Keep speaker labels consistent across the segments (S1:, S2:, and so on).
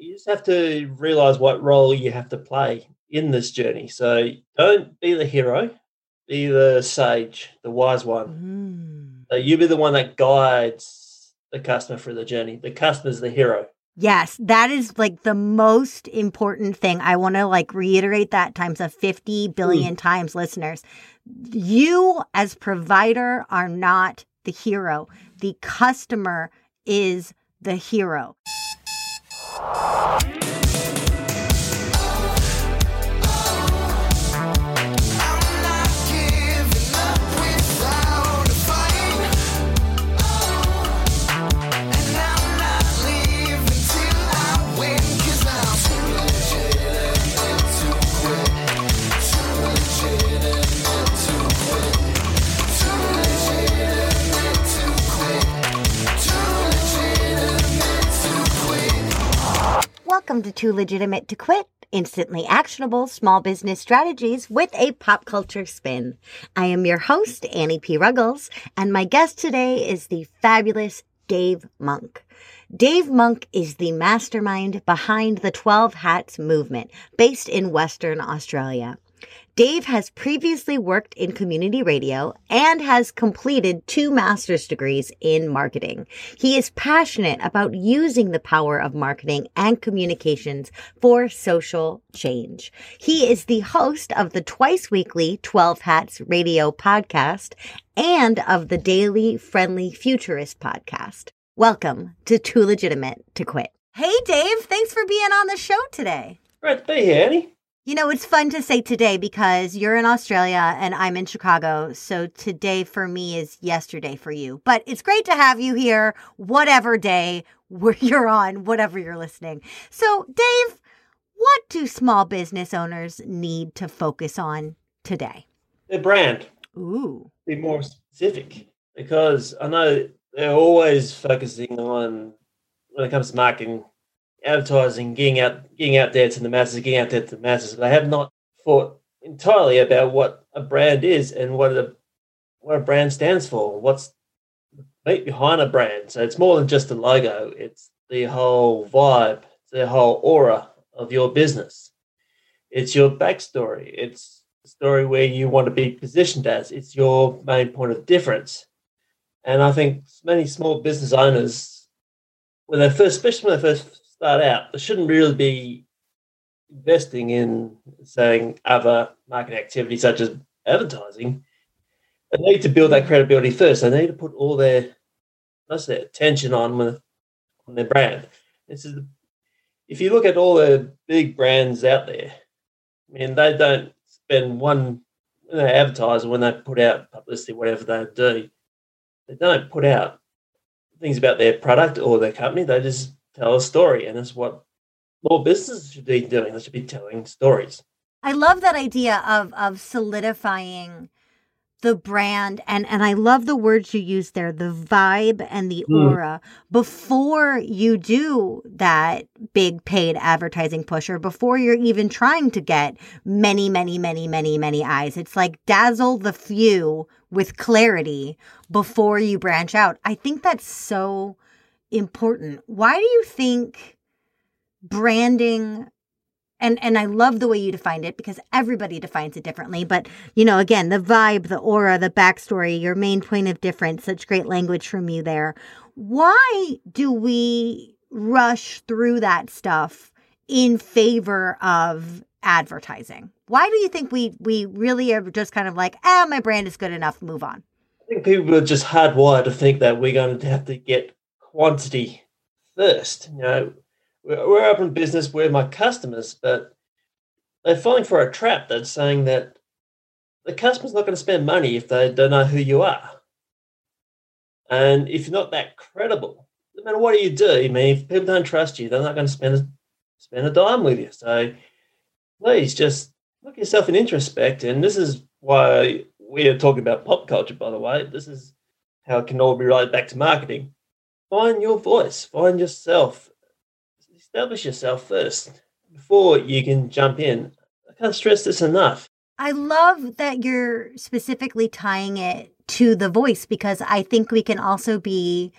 S1: you just have to realize what role you have to play in this journey. So don't be the hero, be the sage, the wise one. Mm. So you be the one that guides the customer through the journey. The customer's the hero.
S2: Yes, that is like the most important thing. I want to like reiterate that times of 50 billion mm. times, listeners. You as provider are not the hero. The customer is the hero. Podcast. Welcome to Too Legitimate to Quit, instantly actionable small business strategies with a pop culture spin. I am your host, Annie P. Ruggles, and my guest today is the fabulous Dave Monk. Dave Monk is the mastermind behind the 12 Hats movement based in Western Australia. Dave has previously worked in community radio and has completed two master's degrees in marketing. He is passionate about using the power of marketing and communications for social change. He is the host of the twice weekly 12 Hats radio podcast and of the daily friendly futurist podcast. Welcome to Too Legitimate to Quit. Hey, Dave, thanks for being on the show today.
S1: Great to be here, Annie.
S2: You know, it's fun to say today because you're in Australia and I'm in Chicago. So today for me is yesterday for you. But it's great to have you here, whatever day where you're on, whatever you're listening. So, Dave, what do small business owners need to focus on today?
S1: Their brand.
S2: Ooh.
S1: Be more specific because I know they're always focusing on when it comes to marketing advertising, getting out, getting out there to the masses, getting out there to the masses. They have not thought entirely about what a brand is and what a what a brand stands for. What's behind a brand? So it's more than just a logo. It's the whole vibe, the whole aura of your business. It's your backstory. It's the story where you want to be positioned as. It's your main point of difference. And I think many small business owners, when they first, especially when they first start out, they shouldn't really be investing in saying other market activities such as advertising. They need to build that credibility first. They need to put all their most their attention on with on their brand. This is if you look at all the big brands out there, I mean they don't spend one when they advertise when they put out publicity, whatever they do, they don't put out things about their product or their company. They just tell a story, and it's what more businesses should be doing. They should be telling stories.
S2: I love that idea of of solidifying the brand and and I love the words you use there the vibe and the mm. aura before you do that big paid advertising push or before you're even trying to get many many many many many eyes it's like dazzle the few with clarity before you branch out I think that's so important. Why do you think branding and and I love the way you defined it because everybody defines it differently. But you know, again, the vibe, the aura, the backstory, your main point of difference. Such great language from you there. Why do we rush through that stuff in favor of advertising? Why do you think we we really are just kind of like, ah, my brand is good enough, move on?
S1: I think people are just hardwired to think that we're going to have to get quantity first. You know, we're, we're open business, we're my customers, but they're falling for a trap that's saying that the customer's not going to spend money if they don't know who you are. And if you're not that credible, no matter what you do, I mean, if people don't trust you, they're not going to spend a, spend a dime with you. So please just look yourself in introspect. And this is why we are talking about pop culture, by the way. This is how it can all be related back to marketing find your voice, find yourself, establish yourself first before you can jump in. I can't stress this enough.
S2: I love that you're specifically tying it to the voice because I think we can also be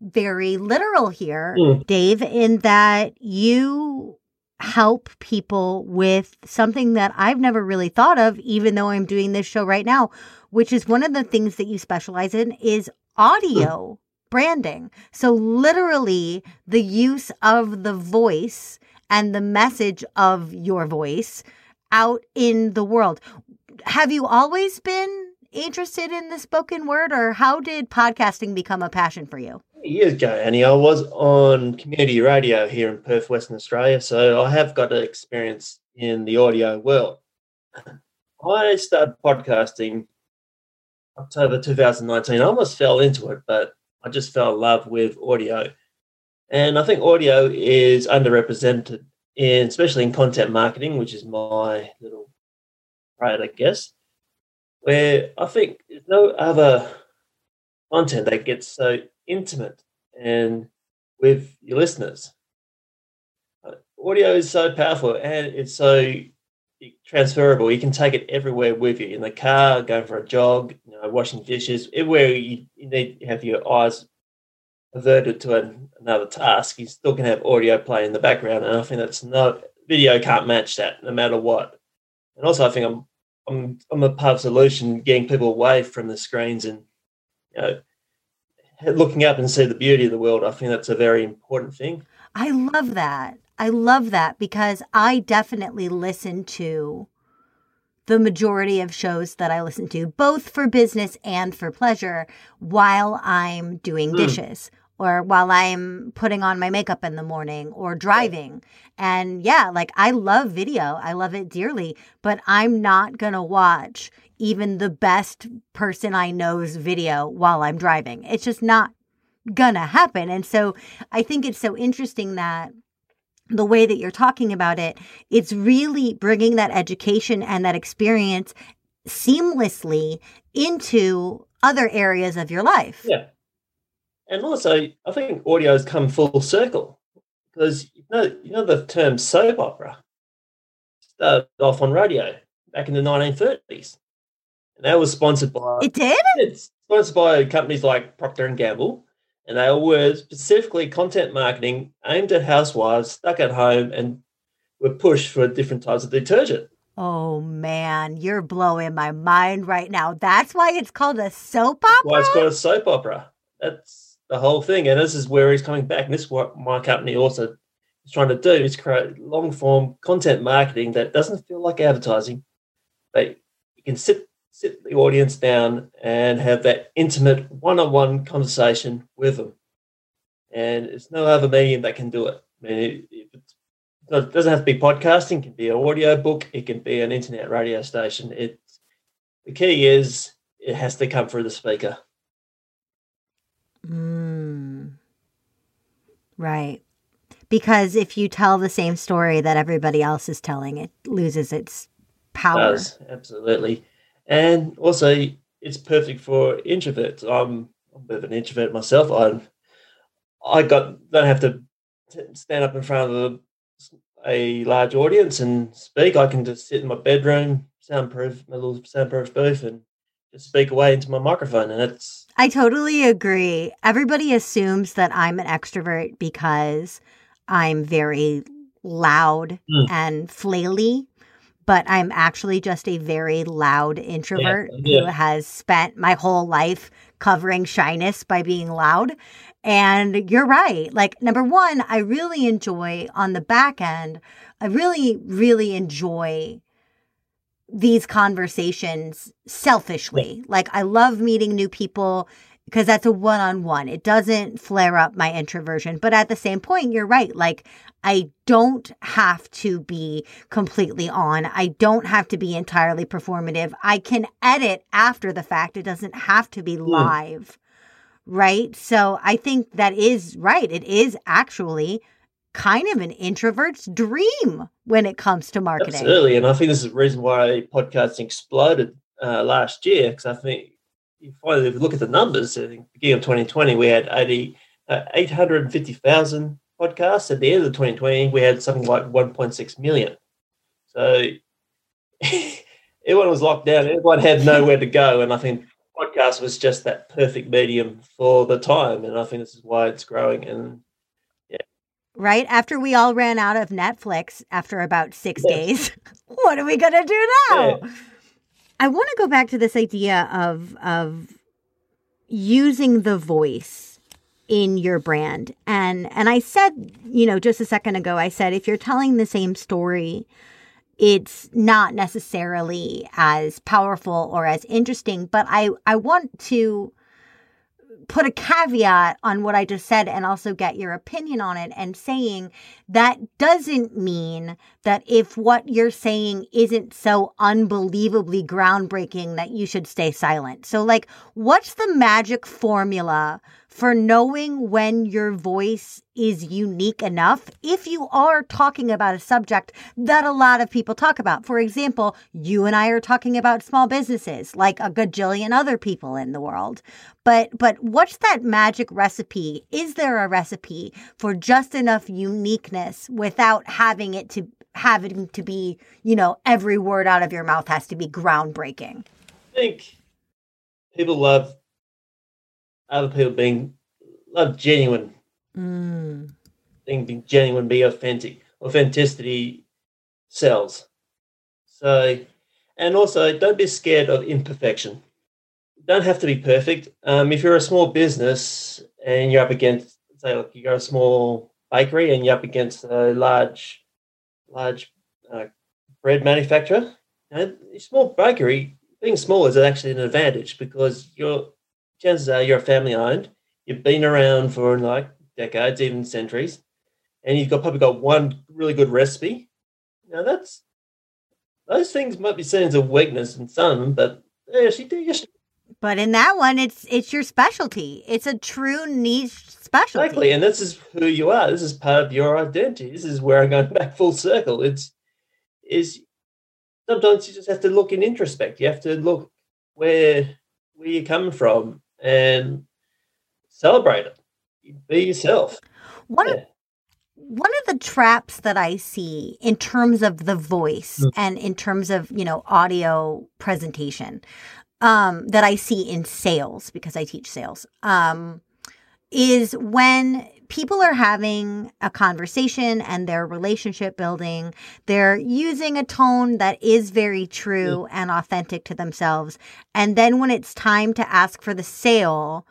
S2: very literal here,
S1: Mm.
S2: Dave, in that you help people with something that I've never really thought of, even though I'm doing this show right now, which is one of the things that you specialize in is audio branding. So, literally, the use of the voice and the message of your voice out in the world. Have you always been interested in the spoken word, or how did podcasting become a passion for you?
S1: Years ago, Annie, I was on community radio here in Perth, Western Australia, so I have got experience in the audio world. I started podcasting October 2019. I almost fell into it, but I just fell in love with audio. And I think audio is underrepresented in especially in content marketing, which is my little trade, I guess. Where I think there's no other content that gets so intimate and with your listeners. Audio is so powerful and it's so transferable. You can take it everywhere with you in the car, going for a jog, you know, washing dishes, everywhere you, you need to have your eyes averted to an, another task. You still can have audio play in the background, and I think that's no video can't match that, no matter what. And also, I think I'm I'm I'm a part of solution, getting people away from the screens and you know looking up and see the beauty of the world. I think that's a very important thing.
S2: I love that. I love that because I definitely listen to the majority of shows that I listen to, both for business and for pleasure, while I'm doing
S1: Mm.
S2: dishes or while I'm putting on my makeup in the morning or driving. And yeah, like I love video, I love it dearly, but I'm not going to watch even the best person I know's video while I'm driving. It's just not gonna happen. And so I think it's so interesting that the way that you're talking about it, it's really bringing that education and that experience seamlessly into other areas of your life.
S1: Yeah. And also, I think audio has come full circle because you know, you know the term soap opera started off on radio back in the 1930s, and that was sponsored by
S2: It did?
S1: it's sponsored by companies like Procter and Gamble, and they were specifically content marketing aimed at housewives stuck at home and were pushed for different types of detergent.
S2: Oh man, you're blowing my mind right now. That's why it's called a soap opera.
S1: Why it's called a soap opera. That's the whole thing, and this is where he's coming back. And this is what my company also is trying to do: is create long form content marketing that doesn't feel like advertising, but you can sit sit the audience down and have that intimate one on one conversation with them. And it's no other medium that can do it. I mean, it, it, it doesn't have to be podcasting; it can be an audio book, it can be an internet radio station. It the key is it has to come through the speaker.
S2: Mm. Right. Because if you tell the same story that everybody else is telling, it loses its power.
S1: does absolutely, and also it's perfect for introverts. I'm, I'm a bit of an introvert myself. I I got don't have to t- stand up in front of a, a large audience and speak. I can just sit in my bedroom, soundproof, my little soundproof booth, and just speak away into my microphone, and it's
S2: I totally agree. Everybody assumes that I'm an extrovert because I'm very loud
S1: Mm.
S2: and flaily, but I'm actually just a very loud introvert
S1: yeah.
S2: who has spent my whole life covering shyness by being loud. And you're right. Like, number one, I really enjoy on the back end, I really, really enjoy these conversations selfishly. Like, I love meeting new people because that's a one on one. It doesn't flare up my introversion. But at the same point, you're right. Like, I don't have to be completely on. I don't have to be entirely performative. I can edit after the fact. It doesn't have to be live. Right. So I think that is right. It is actually kind of an introvert's dream when it comes to marketing.
S1: Absolutely, and I think this is the reason why podcasting exploded uh, last year. Because I think you finally, if you look at the numbers, at the beginning of 2020, we had 80, uh, 850,000 podcasts. At the end of 2020, we had something like 1.6 million. So everyone was locked down. Everyone had nowhere to go, and I think podcast was just that perfect medium for the time, and I think this is why it's growing. And yeah.
S2: right after we all ran out of Netflix after about six yes. days, what are we gonna do now? Yeah. I want to go back to this idea of of using the voice in your brand. And and I said, you know, just a second ago I said if you're telling the same story, it's not necessarily as powerful or as interesting, but I I want to put a caveat on what I just said and also get your opinion on it and saying that doesn't mean that if what you're saying isn't so unbelievably groundbreaking that you should stay silent. So like what's the magic formula for knowing when your voice is unique enough if you are talking about a subject that a lot of people talk about. For example, you and I are talking about small businesses like a gajillion other people in the world. But but what's that magic recipe? Is there a recipe for just enough uniqueness without having it to having to be, you know, every word out of your mouth has to be groundbreaking?
S1: I think people love other people being love genuine. Mm. Being, being genuine, be authentic. Authenticity sells. So, and also don't be scared of imperfection. You don't have to be perfect. Um, if you're a small business and you're up against, say, like you're a small bakery and you're up against a large, large uh, bread manufacturer, you know, small bakery, being small is actually an advantage because you're chances are you're family owned. You've been around for like decades, even centuries, and you've got probably got one really good recipe. Now that's those things might be seen as a weakness in some, but actually, she did.
S2: But in that one, it's it's your specialty. It's a true niche specialty.
S1: Exactly, and this is who you are. This is part of your identity. This is where I'm going back full circle. It's is sometimes you just have to look in introspect. You have to look where where you're coming from and celebrate it. Be yourself.
S2: One yeah. one of the traps that I see in terms of the voice mm. and in terms of, you know, audio presentation, um, that I see in sales because I teach sales, um, is when people are having a conversation and they're relationship building. They're using a tone that is very true yeah. and authentic to themselves. And then when it's time to ask for the sale,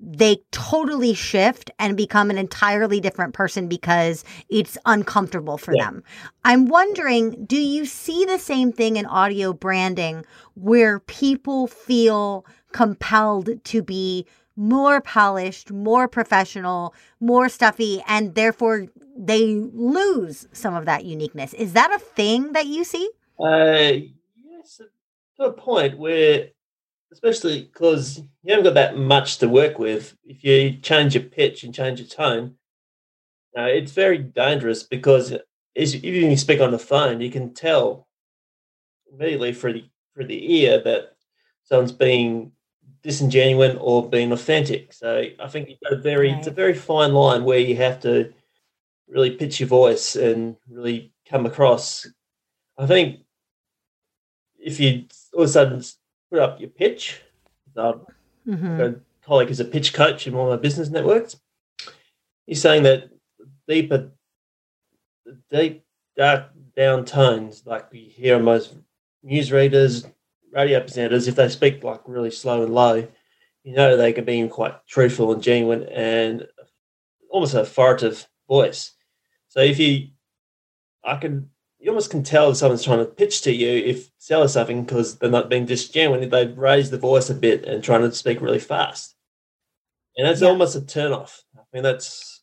S2: they totally shift and become an entirely different person because it's uncomfortable for yeah. them. I'm wondering, do you see the same thing in audio branding where people feel compelled to be more polished, more professional, more stuffy, and therefore they lose some of that uniqueness. Is that a thing that you see?
S1: Uh, yes, to a point where, especially because you haven't got that much to work with, if you change your pitch and change your tone, uh, it's very dangerous because even you speak on the phone, you can tell immediately for the for the ear that someone's being disingenuous or being authentic. So I think you've got a very right. it's a very fine line where you have to really pitch your voice and really come across. I think if you all of a sudden put up your pitch, mm-hmm. a colleague is a pitch coach in one of my business networks. He's saying that deeper, deep, dark down tones, like we hear in most newsreaders, radio presenters, if they speak like really slow and low, you know they can be quite truthful and genuine and almost an authoritative voice. So if you, I can, you almost can tell if someone's trying to pitch to you if sell something because they're not being just genuine. They've raised the voice a bit and trying to speak really fast, and that's yeah. almost a turn off. I mean, that's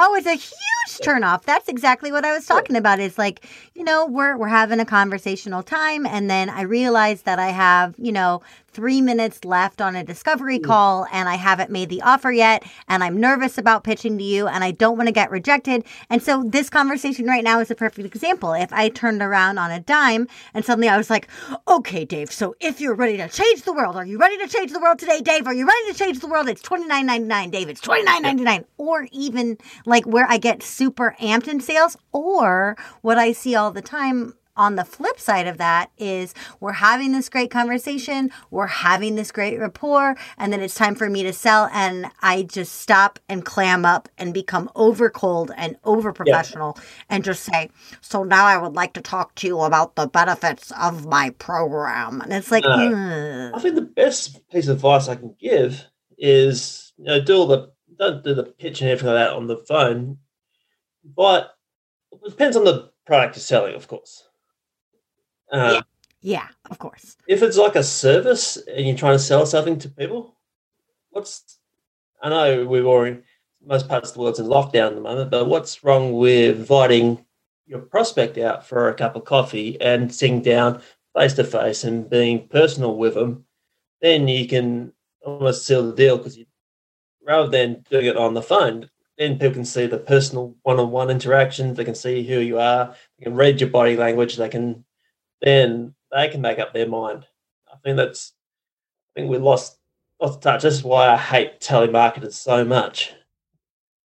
S2: Oh, it's a huge turnoff. That's exactly what I was talking about. It's like, you know, we're we're having a conversational time and then I realize that I have, you know, three minutes left on a discovery hmm. call and I haven't made the offer yet and I'm nervous about pitching to you and I don't want to get rejected. And so this conversation right now is a perfect example. If I turned around on a dime and suddenly I was like, okay, Dave, so if you're ready to change the world, are you ready to change the world today, Dave? Are you ready to change the world? It's twenty nine ninety nine, Dave. It's twenty nine ninety nine. Or even like where I get super amped in sales or what I see all the time on the flip side of that is we're having this great conversation, we're having this great rapport, and then it's time for me to sell. And I just stop and clam up and become over cold and over professional yeah. and just say, So now I would like to talk to you about the benefits of my program. And it's like,
S1: no. I think the best piece of advice I can give is, you know, do all the, don't do the pitch and everything like that on the phone, but it depends on the product you're selling, of course.
S2: Um, yeah. yeah, of course.
S1: If it's like a service and you're trying to sell something to people, what's I know we've already most parts of the world's in lockdown at the moment, but what's wrong with inviting your prospect out for a cup of coffee and sitting down face to face and being personal with them? Then you can almost seal the deal because you, rather than doing it on the phone, then people can see the personal one-on-one interactions. They can see who you are. They can read your body language. They can then they can make up their mind. I think that's. I think we lost lost touch. This is why I hate telemarketers so much.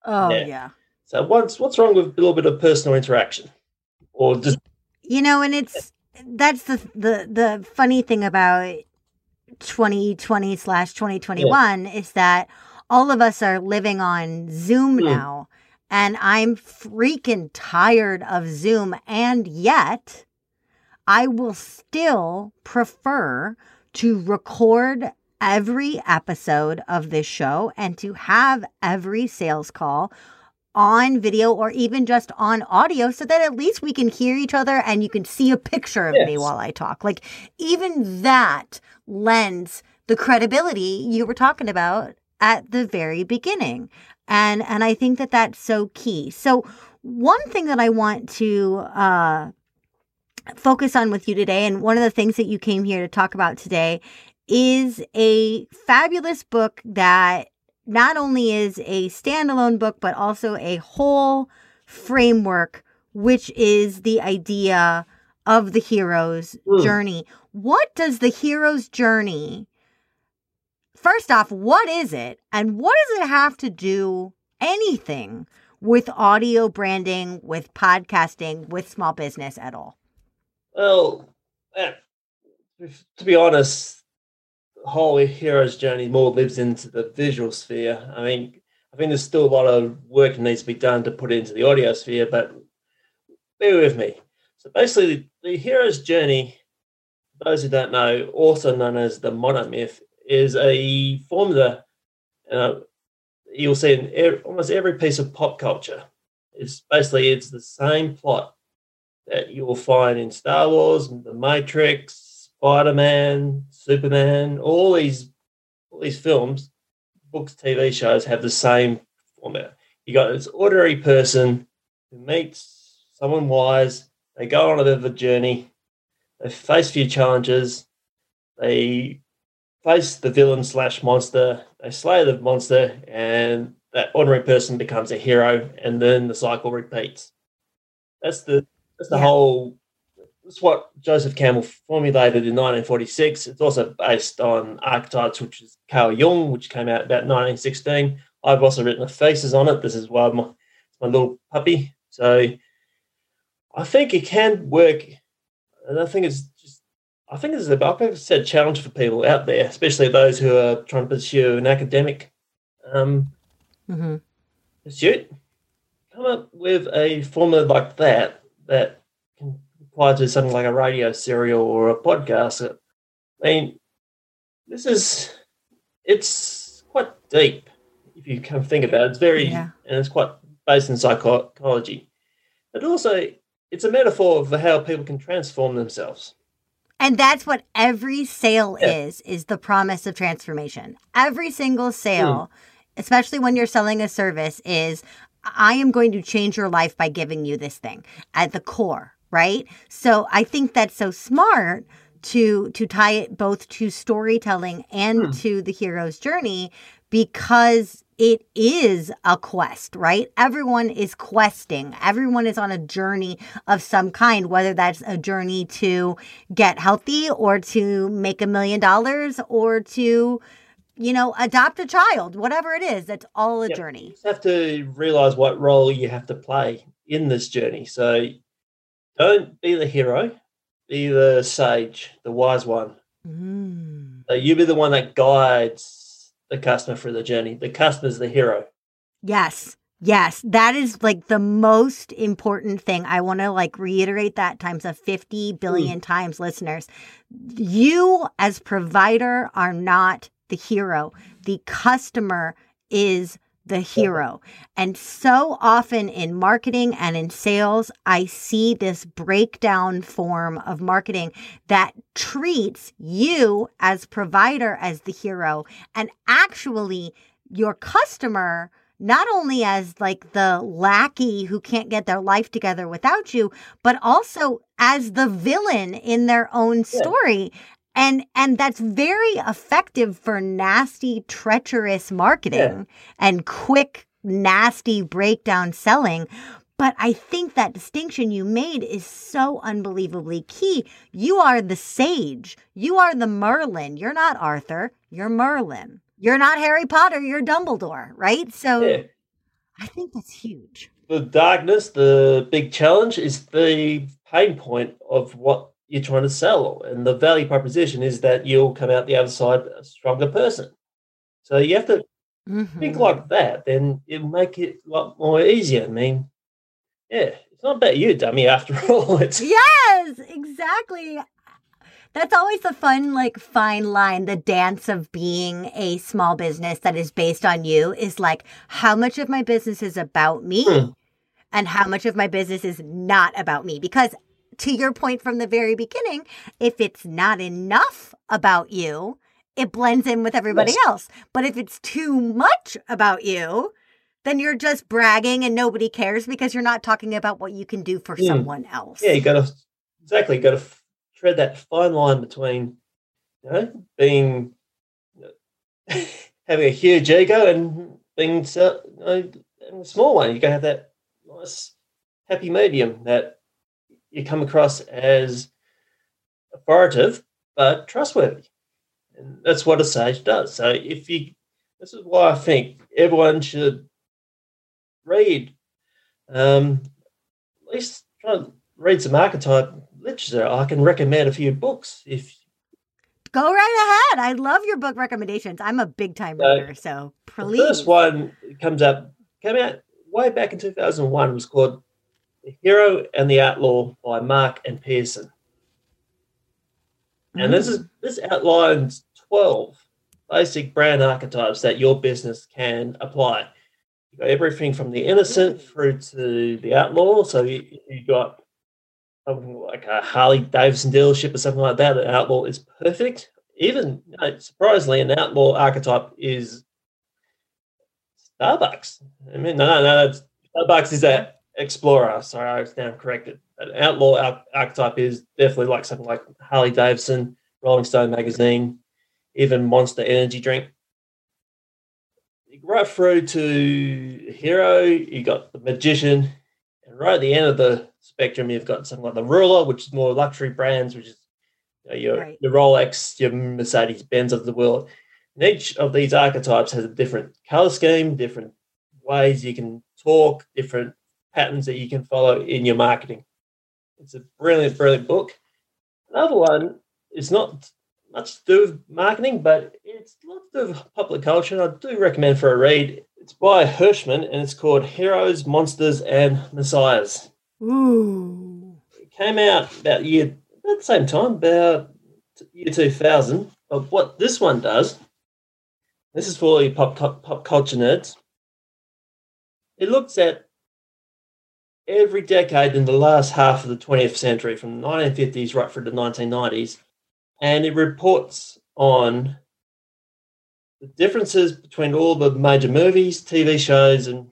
S2: Oh yeah. yeah.
S1: So what's what's wrong with a little bit of personal interaction, or just
S2: you know? And it's that's the the the funny thing about 2020 slash 2021 is that all of us are living on Zoom mm. now. And I'm freaking tired of Zoom. And yet, I will still prefer to record every episode of this show and to have every sales call on video or even just on audio so that at least we can hear each other and you can see a picture of yes. me while I talk. Like, even that lends the credibility you were talking about at the very beginning. And and I think that that's so key. So one thing that I want to uh, focus on with you today, and one of the things that you came here to talk about today, is a fabulous book that not only is a standalone book, but also a whole framework, which is the idea of the hero's mm. journey. What does the hero's journey first off, what is it? And what does it have to do anything with audio branding, with podcasting, with small business at all?
S1: Well, eh, to be honest, the whole hero's journey more lives into the visual sphere. I mean, I think there's still a lot of work that needs to be done to put it into the audio sphere, but bear with me. So basically, the hero's journey, those who don't know, also known as the monomyth, is a formula uh, you'll see in almost every piece of pop culture. It's basically it's the same plot that you will find in Star Wars, The Matrix, Spider Man, Superman, all these all these films, books, TV shows have the same format. You got this ordinary person who meets someone wise. They go on a bit of a journey. They face a few challenges. They face the villain slash monster, they slay the monster, and that ordinary person becomes a hero, and then the cycle repeats. That's the that's the yeah. whole. That's what Joseph Campbell formulated in 1946. It's also based on archetypes, which is Carl Jung, which came out about 1916. I've also written the faces on it. This is why my my little puppy. So I think it can work, and I think it's just I think it's a, I've said challenge for people out there, especially those who are trying to pursue an academic um, mm-hmm. pursuit. Come up with a formula like that that can apply to something like a radio serial or a podcast. I mean, this is it's quite deep if you kind of think about it. It's very yeah. and it's quite based in psychology, but also it's a metaphor for how people can transform themselves.
S2: And that's what every sale yeah. is, is the promise of transformation. Every single sale, mm. especially when you're selling a service, is I am going to change your life by giving you this thing at the core, right? So I think that's so smart to to tie it both to storytelling and mm. to the hero's journey because it is a quest, right? Everyone is questing. Everyone is on a journey of some kind, whether that's a journey to get healthy or to make a million dollars or to, you know, adopt a child, whatever it is. That's all a yep. journey.
S1: You have to realize what role you have to play in this journey. So don't be the hero. be the sage, the wise one.
S2: Mm.
S1: So you be the one that guides the customer through the journey. The customer's the hero.
S2: Yes. Yes, that is like the most important thing. I want to like reiterate that times a 50 billion times listeners. You as provider are not the hero. The customer is the hero. And so often in marketing and in sales, I see this breakdown form of marketing that treats you as provider as the hero and actually your customer not only as like the lackey who can't get their life together without you, but also as the villain in their own story. And and that's very effective for nasty, treacherous marketing
S1: Yeah.
S2: and quick, nasty breakdown selling. But I think that distinction you made is so unbelievably key. You are the sage. You are the Merlin. You're not Arthur. You're Merlin. You're not Harry Potter. You're Dumbledore, right? So
S1: Yeah.
S2: I think that's huge.
S1: The darkness, the big challenge is the pain point of what you're trying to sell. And the value proposition is that you'll come out the other side a stronger person. So you have to think
S2: Mhm.
S1: like that, then it'll make it a lot more easier. I mean, yeah, it's not about you, dummy, after all. It's
S2: Yes, exactly. That's always the fun, like, fine line. The dance of being a small business that is based on you is like, how much of my business is about me
S1: Hmm.
S2: and how much of my business is not about me? Because to your point from the very beginning, if it's not enough about you, it blends in with everybody
S1: Yes.
S2: else. But if it's too much about you, then you're just bragging and nobody cares because you're not talking about what you can do for
S1: Hmm.
S2: someone else.
S1: yeah, you got to exactly got to tread that fine line between you know being having a huge ego and being so, you know, a small one. You got to have that nice happy medium that you come across as authoritative but trustworthy, and that's what a sage does. So if you, this is why I think everyone should read. Um, at least try and read some archetype literature. I can recommend a few books if
S2: Go right ahead. I love your book recommendations. I'm a big time
S1: Uh,
S2: reader, so
S1: the
S2: please.
S1: first one comes up came out way back in 2001 It was called The Hero and the Outlaw by Mark and Pearson. And this is this outlines 12 basic brand archetypes that your business can apply. You got everything from the innocent through to the outlaw. So you, you got something like a Harley Davidson dealership or something like that. An outlaw is perfect. Even you know, surprisingly, an outlaw archetype is Starbucks. I mean, no, no, no. Starbucks is a explorer. Sorry, I stand corrected. An outlaw archetype is definitely like something like Harley Davidson, Rolling Stone magazine, even Monster Energy drink. Right through to hero, you got the magician, and right at the end of the spectrum, you've got something like the ruler, which is more luxury brands, which is you know, your
S2: Right.
S1: your Rolex, your Mercedes Benz of the world. And each of these archetypes has a different color scheme, different ways you can talk, different patterns that you can follow in your marketing. It's a brilliant, brilliant book. Another one is not much to do with marketing, but it's a lot to do with popular culture. And I do recommend for a read. It's by Hirschman and it's called Heroes, Monsters, and Messiahs.
S2: Ooh.
S1: It came out about year about the same time, about year two thousand. But what this one does, this is for all you pop pop culture nerds. It looks at every decade in the last half of the 20th century, from the 1950s right through the 1990s, and it reports on the differences between all the major movies, TV shows, and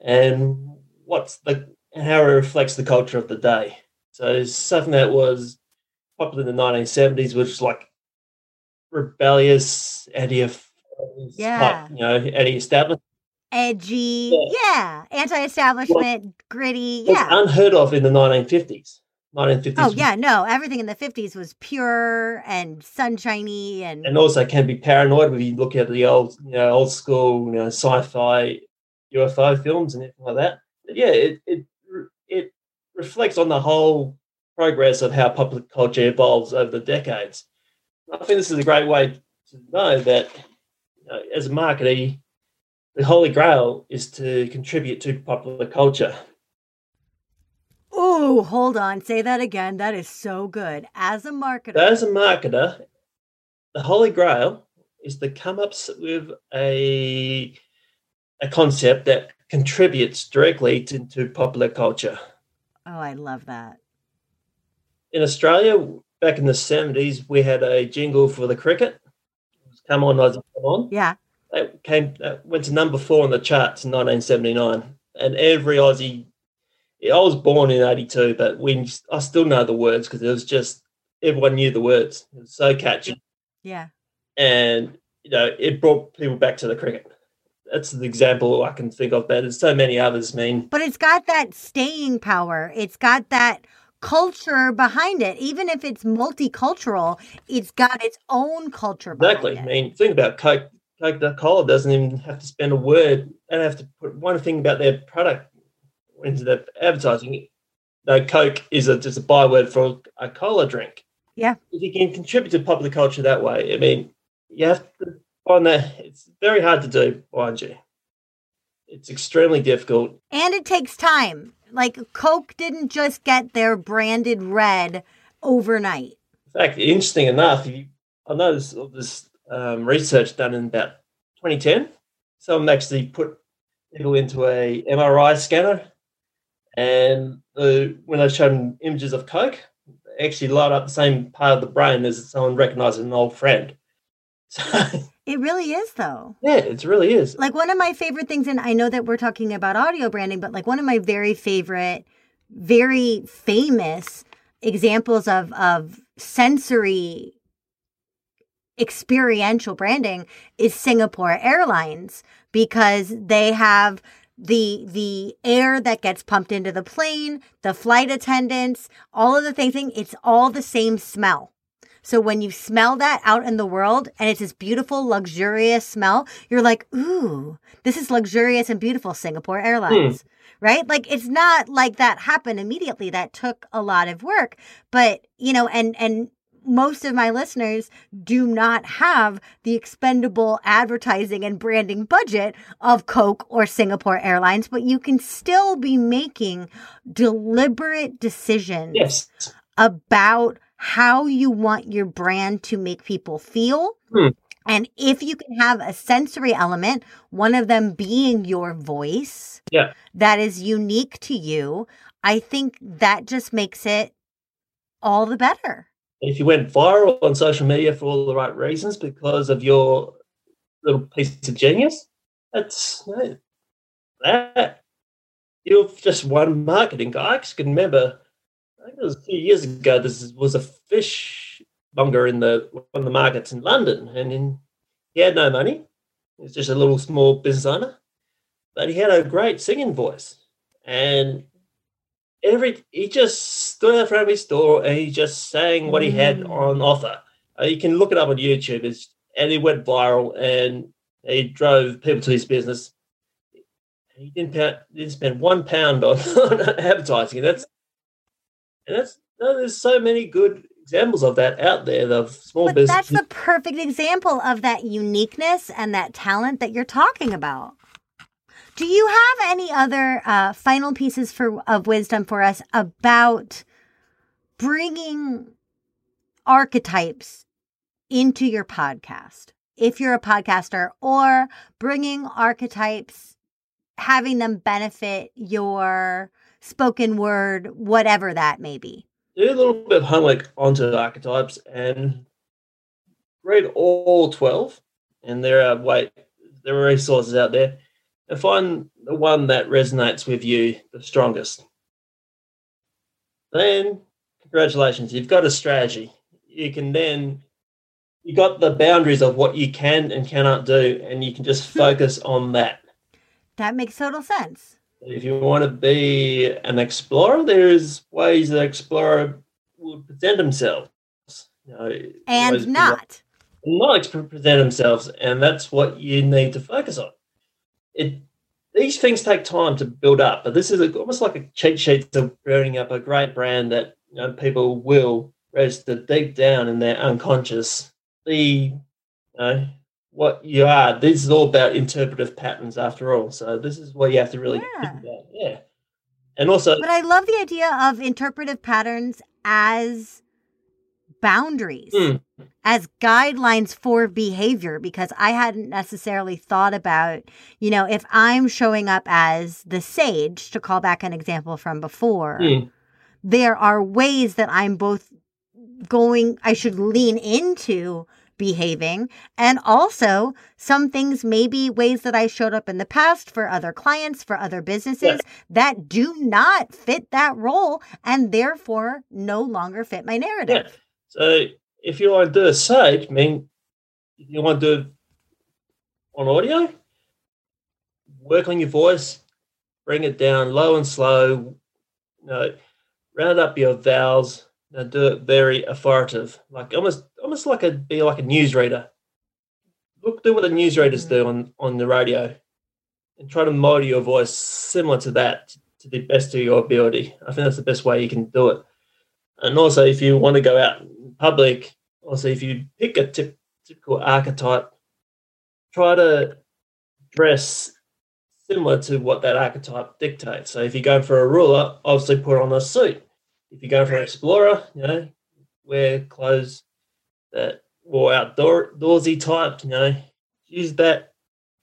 S1: and what's the and how it reflects the culture of the day. So something that was popular in the 1970s, which was like rebellious, anti,
S2: Yeah.
S1: you know, anti-establishment.
S2: Edgy.
S1: Yeah.
S2: Yeah. Anti establishment, gritty. Yeah.
S1: unheard of in the 1950s. 1950s.
S2: Oh, yeah. No, everything in the 50s was pure and sunshiny and.
S1: And also can be paranoid if you look at the old, you know, old school, you know, sci-fi UFO films and everything like that. But yeah, it it it reflects on the whole progress of how popular culture evolves over the decades. I think this is a great way to know that you know, as a marketer, the holy grail is to contribute to popular culture.
S2: Oh, hold on. Say that again. That is so good. As a marketer.
S1: As a marketer, the holy grail is to come up with a a concept that contributes directly to, to popular culture.
S2: Oh, I love that.
S1: In Australia, back in the 70s, we had a jingle for the cricket. Come on, Aussie, come on.
S2: Yeah.
S1: That came that went to number four on the charts in 1979. And every Aussie, I was born in 82, but we, I still know the words because it was just, everyone knew the words. It was so catchy.
S2: Yeah.
S1: And, you know, it brought people back to the cricket that's the example I can think of. But there's so many others. I mean,
S2: but it's got that staying power. It's got that culture behind it. Even if it's multicultural, it's got its own culture.
S1: Exactly. I mean, think about Coke. Coca-Cola doesn't even have to spend a word. They don't have to put one thing about their product into the advertising. No, Coke is a, just a byword for a cola drink.
S2: Yeah.
S1: If you can contribute to popular culture that way, I mean, you have to find that, it's very hard to do, mind you. It's extremely difficult.
S2: And it takes time. Like Coke didn't just get their branded red overnight.
S1: In fact, interesting enough, you, I know this, this um, research done in about 2010. Someone actually put people into a MRI scanner, and the, when they showed them images of Coke, they actually light up the same part of the brain as someone recognizing an old friend.
S2: So it really is, though.
S1: Yeah, it really is.
S2: Like one of my favorite things, and I know that we're talking about audio branding, but like one of my very favorite, very famous examples of of sensory experiential branding is Singapore Airlines because they have the the air that gets pumped into the plane, the flight attendants, all of the things, it's all the same smell. So when you smell that out in the world and it's this beautiful, luxurious smell, you're like, ooh, this is luxurious and beautiful Singapore Airlines. Hmm. Right? Like it's not like that happened immediately. That took a lot of work. But, you know, and and most of my listeners do not have the expendable advertising and branding budget of Coke or Singapore Airlines, but you can still be making deliberate decisions
S1: yes.
S2: about how you want your brand to make people feel. Hmm. And if you can have a sensory element, one of them being your voice,
S1: yeah.
S2: that is unique to you, I think that just makes it all the better.
S1: If you went viral on social media for all the right reasons because of your little piece of genius, that's that. You're just one marketing guy. I can remember I think it was a few years ago. This was a fish monger in the one of the markets in London, and in, he had no money. He was just a little small business owner, but he had a great singing voice, and every he just stood in front of his store and he just sang what he had mm. on offer. Uh, you can look it up on YouTube, it's, and it went viral, and he drove people to his business. He didn't, didn't spend one pound on, on advertising. That's and that's no, there's so many good examples of that out there. The small
S2: but
S1: business.
S2: That's the perfect example of that uniqueness and that talent that you're talking about. Do you have any other uh, final pieces for of wisdom for us about bringing archetypes into your podcast? If you're a podcaster, or bringing archetypes, having them benefit your spoken word, whatever that may be.
S1: Do a little bit of homework onto archetypes and read all 12. And there are wait, there are resources out there. And find the one that resonates with you the strongest. Then congratulations, you've got a strategy. You can then you got the boundaries of what you can and cannot do, and you can just focus on that.
S2: That makes total sense.
S1: If you want to be an explorer, there's ways that explorer would present themselves. You know,
S2: and not.
S1: Not present themselves, and that's what you need to focus on. It these things take time to build up, but this is a, almost like a cheat sheet to building up a great brand that you know, people will register deep down in their unconscious the you know what you are. This is all about interpretive patterns after all. So this is what you have to really
S2: Yeah.
S1: think about. Yeah. And also
S2: But I love the idea of interpretive patterns as boundaries,
S1: Mm.
S2: as guidelines for behavior, because I hadn't necessarily thought about, you know, if I'm showing up as the sage, to call back an example from before,
S1: Mm.
S2: there are ways that I'm both going, I should lean into behaving. And also, some things may be ways that I showed up in the past for other clients, for other businesses that do not fit that role and therefore no longer fit my narrative.
S1: So if you want to do a sage, I mean, if you want to do it on audio, work on your voice, bring it down low and slow, you know, round up your vowels, know, do it very authoritative, like almost almost like a be like a newsreader. Look, do what the newsreaders mm-hmm. do on on the radio, and try to mold your voice similar to that to the best of your ability. I think that's the best way you can do it. And also, if you want to go out in public, also if you pick a tip, typical archetype, try to dress similar to what that archetype dictates. So if you're going for a ruler, obviously put on a suit. If you're going for an explorer, you know, wear clothes that more outdoor type, you know, use that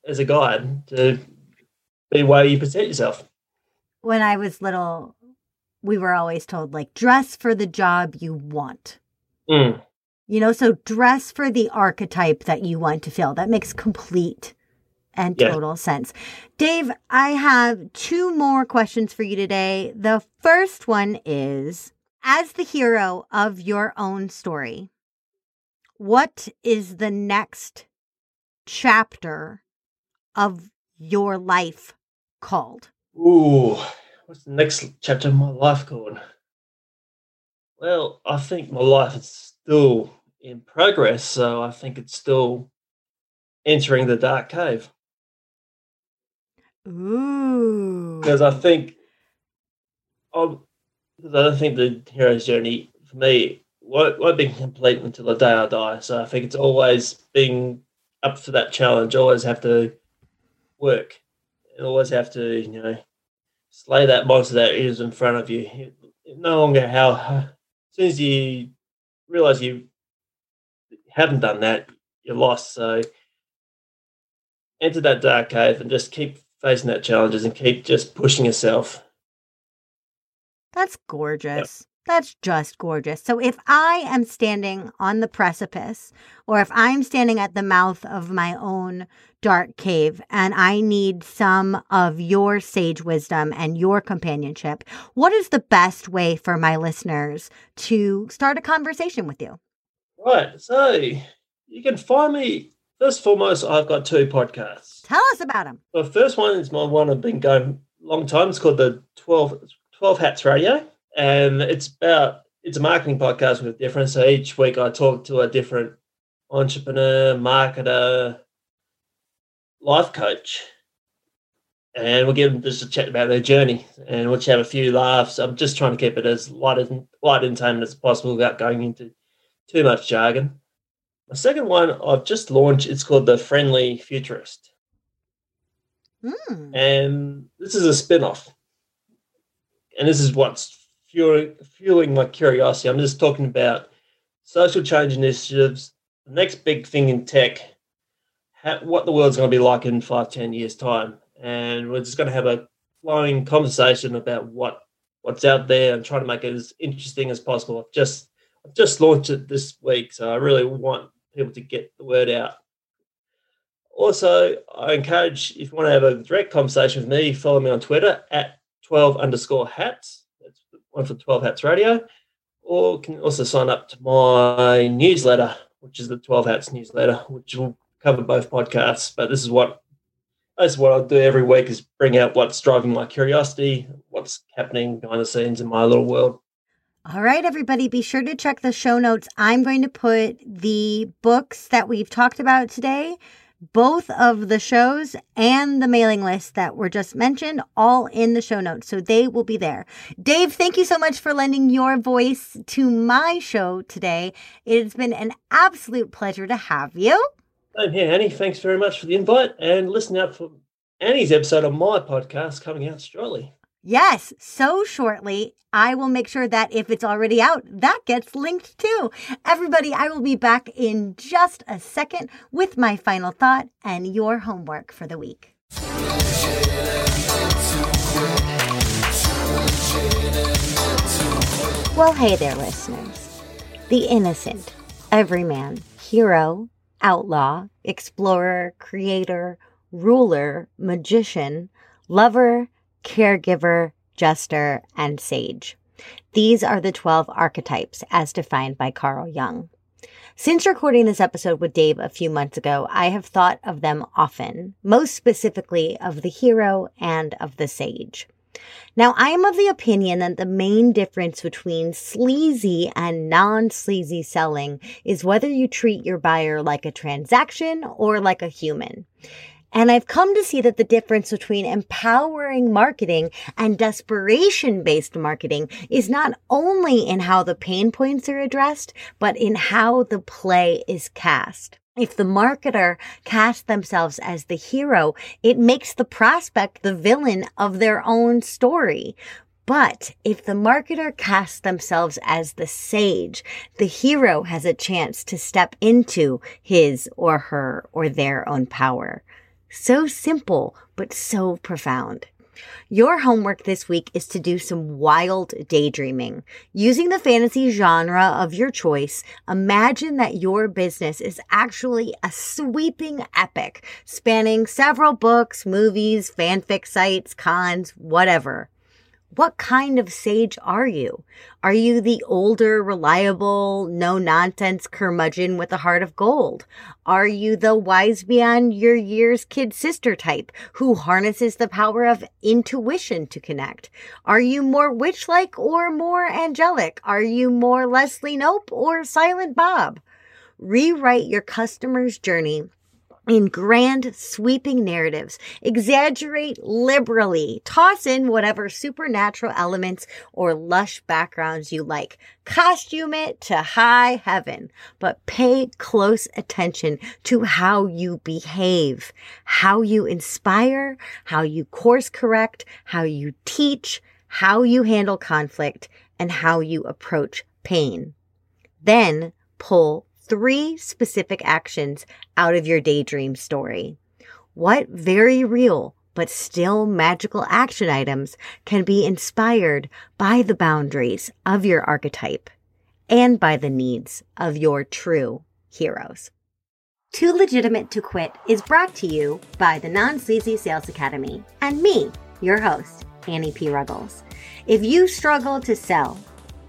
S1: as a guide to be where you present yourself.
S2: When I was little, we were always told, like, dress for the job you want.
S1: Mm.
S2: You know, so dress for the archetype that you want to fill. That makes complete and
S1: Yeah.
S2: total sense. Dave, I have two more questions for you today. The first one is As the hero of your own story, what is the next chapter of your life called?
S1: Ooh, what's the next chapter of my life called? Well, I think my life is still in progress, so I think it's still entering the dark cave.
S2: Ooh.
S1: Because I think, I, I don't think the hero's journey for me won't, won't be complete until the day I die. So I think it's always being up for that challenge. Always have to work, and always have to you know slay that monster that is in front of you. No longer how as soon as you realize you haven't done that, you're lost. So enter that dark cave and just keep facing that challenges and keep just pushing yourself.
S2: That's gorgeous. That's just gorgeous. So if I am standing on the precipice, or if I'm standing at the mouth of my own dark cave and I need some of your sage wisdom and your companionship, what is the best way for my listeners to start a conversation with you?
S1: Right. So you can find me first and foremost, I've got two podcasts.
S2: Tell us about them.
S1: The first one is my one I've been going a long time. It's called the 12, 12 Hats Radio. And it's about it's a marketing podcast with different. So each week I talk to a different entrepreneur, marketer, life coach. And we'll give them just a chat about their journey and we'll just have a few laughs. I'm just trying to keep it as light and light entertainment as possible without going into too much jargon. My second one I've just launched, it's called The Friendly Futurist.
S2: Hmm.
S1: And this is a spin off. And this is what's fueling, my curiosity. I'm just talking about social change initiatives, the next big thing in tech, how, what the world's going to be like in five, ten years' time. And we're just going to have a flowing conversation about what what's out there and trying to make it as interesting as possible. I've just I've just launched it this week, so I really want people to get the word out. Also, I encourage if you want to have a direct conversation with me, follow me on Twitter at 12 underscore hats. That's one for 12 Hats Radio. Or can also sign up to my newsletter, which is the 12 Hats newsletter, which will cover both podcasts. But this is what this is what I'll do every week is bring out what's driving my curiosity, what's happening behind the scenes in my little world.
S2: All right, everybody, be sure to check the show notes. I'm going to put the books that we've talked about today both of the shows and the mailing list that were just mentioned all in the show notes. So they will be there. Dave, thank you so much for lending your voice to my show today. It's been an absolute pleasure to have you.
S1: I'm here, Annie. Thanks very much for the invite and listen out for Annie's episode of my podcast coming out shortly.
S2: Yes, so shortly. I will make sure that if it's already out, that gets linked too. Everybody, I will be back in just a second with my final thought and your homework for the week. Well, hey there, listeners. The innocent, everyman, hero, outlaw, explorer, creator, ruler, magician, lover, caregiver, jester, and sage. These are the 12 archetypes as defined by Carl Jung. Since recording this episode with Dave a few months ago, I have thought of them often, most specifically of the hero and of the sage. Now, I am of the opinion that the main difference between sleazy and non sleazy selling is whether you treat your buyer like a transaction or like a human. And I've come to see that the difference between empowering marketing and desperation based marketing is not only in how the pain points are addressed, but in how the play is cast. If the marketer casts themselves as the hero, it makes the prospect the villain of their own story. But if the marketer casts themselves as the sage, the hero has a chance to step into his or her or their own power. So simple, but so profound. Your homework this week is to do some wild daydreaming. Using the fantasy genre of your choice, imagine that your business is actually a sweeping epic spanning several books, movies, fanfic sites, cons, whatever. What kind of sage are you? Are you the older, reliable, no nonsense curmudgeon with a heart of gold? Are you the wise beyond your years kid sister type who harnesses the power of intuition to connect? Are you more witch like or more angelic? Are you more Leslie Knope or Silent Bob? Rewrite your customer's journey in grand sweeping narratives, exaggerate liberally, toss in whatever supernatural elements or lush backgrounds you like, costume it to high heaven, but pay close attention to how you behave, how you inspire, how you course correct, how you teach, how you handle conflict, and how you approach pain. Then pull three specific actions out of your daydream story. What very real but still magical action items can be inspired by the boundaries of your archetype and by the needs of your true heroes? Too Legitimate to Quit is brought to you by the Non Sleazy Sales Academy and me, your host, Annie P. Ruggles. If you struggle to sell,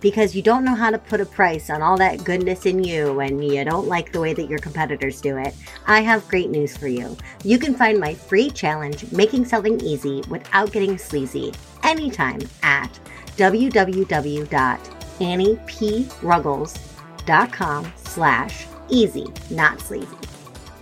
S2: because you don't know how to put a price on all that goodness in you and you don't like the way that your competitors do it, I have great news for you. You can find my free challenge, Making Selling Easy Without Getting Sleazy, anytime at www.anniePruggles.com slash easy, not sleazy.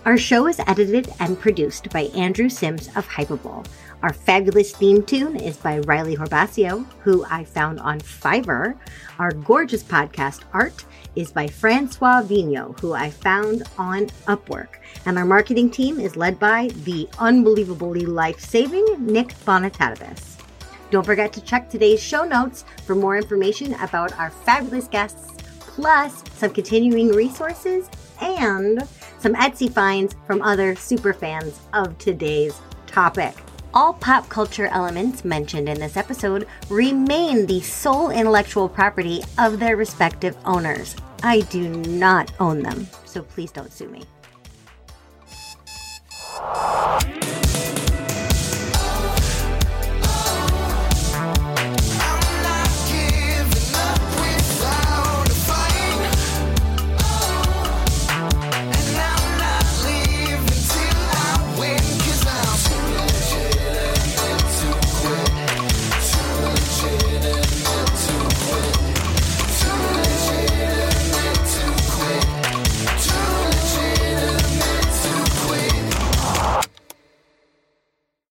S2: Our show is edited and produced by Andrew Sims of Hypable. Our fabulous theme tune is by Riley Horbasio, who I found on Fiverr. Our gorgeous podcast art is by Francois Vigno, who I found on Upwork. And our marketing team is led by the unbelievably life saving Nick Bonatatabis. Don't forget to check today's show notes for more information about our fabulous guests, plus some continuing resources and some Etsy finds from other super fans of today's topic. All pop culture elements mentioned in this episode remain the sole intellectual property of their respective owners. I do not own them, so please don't sue me.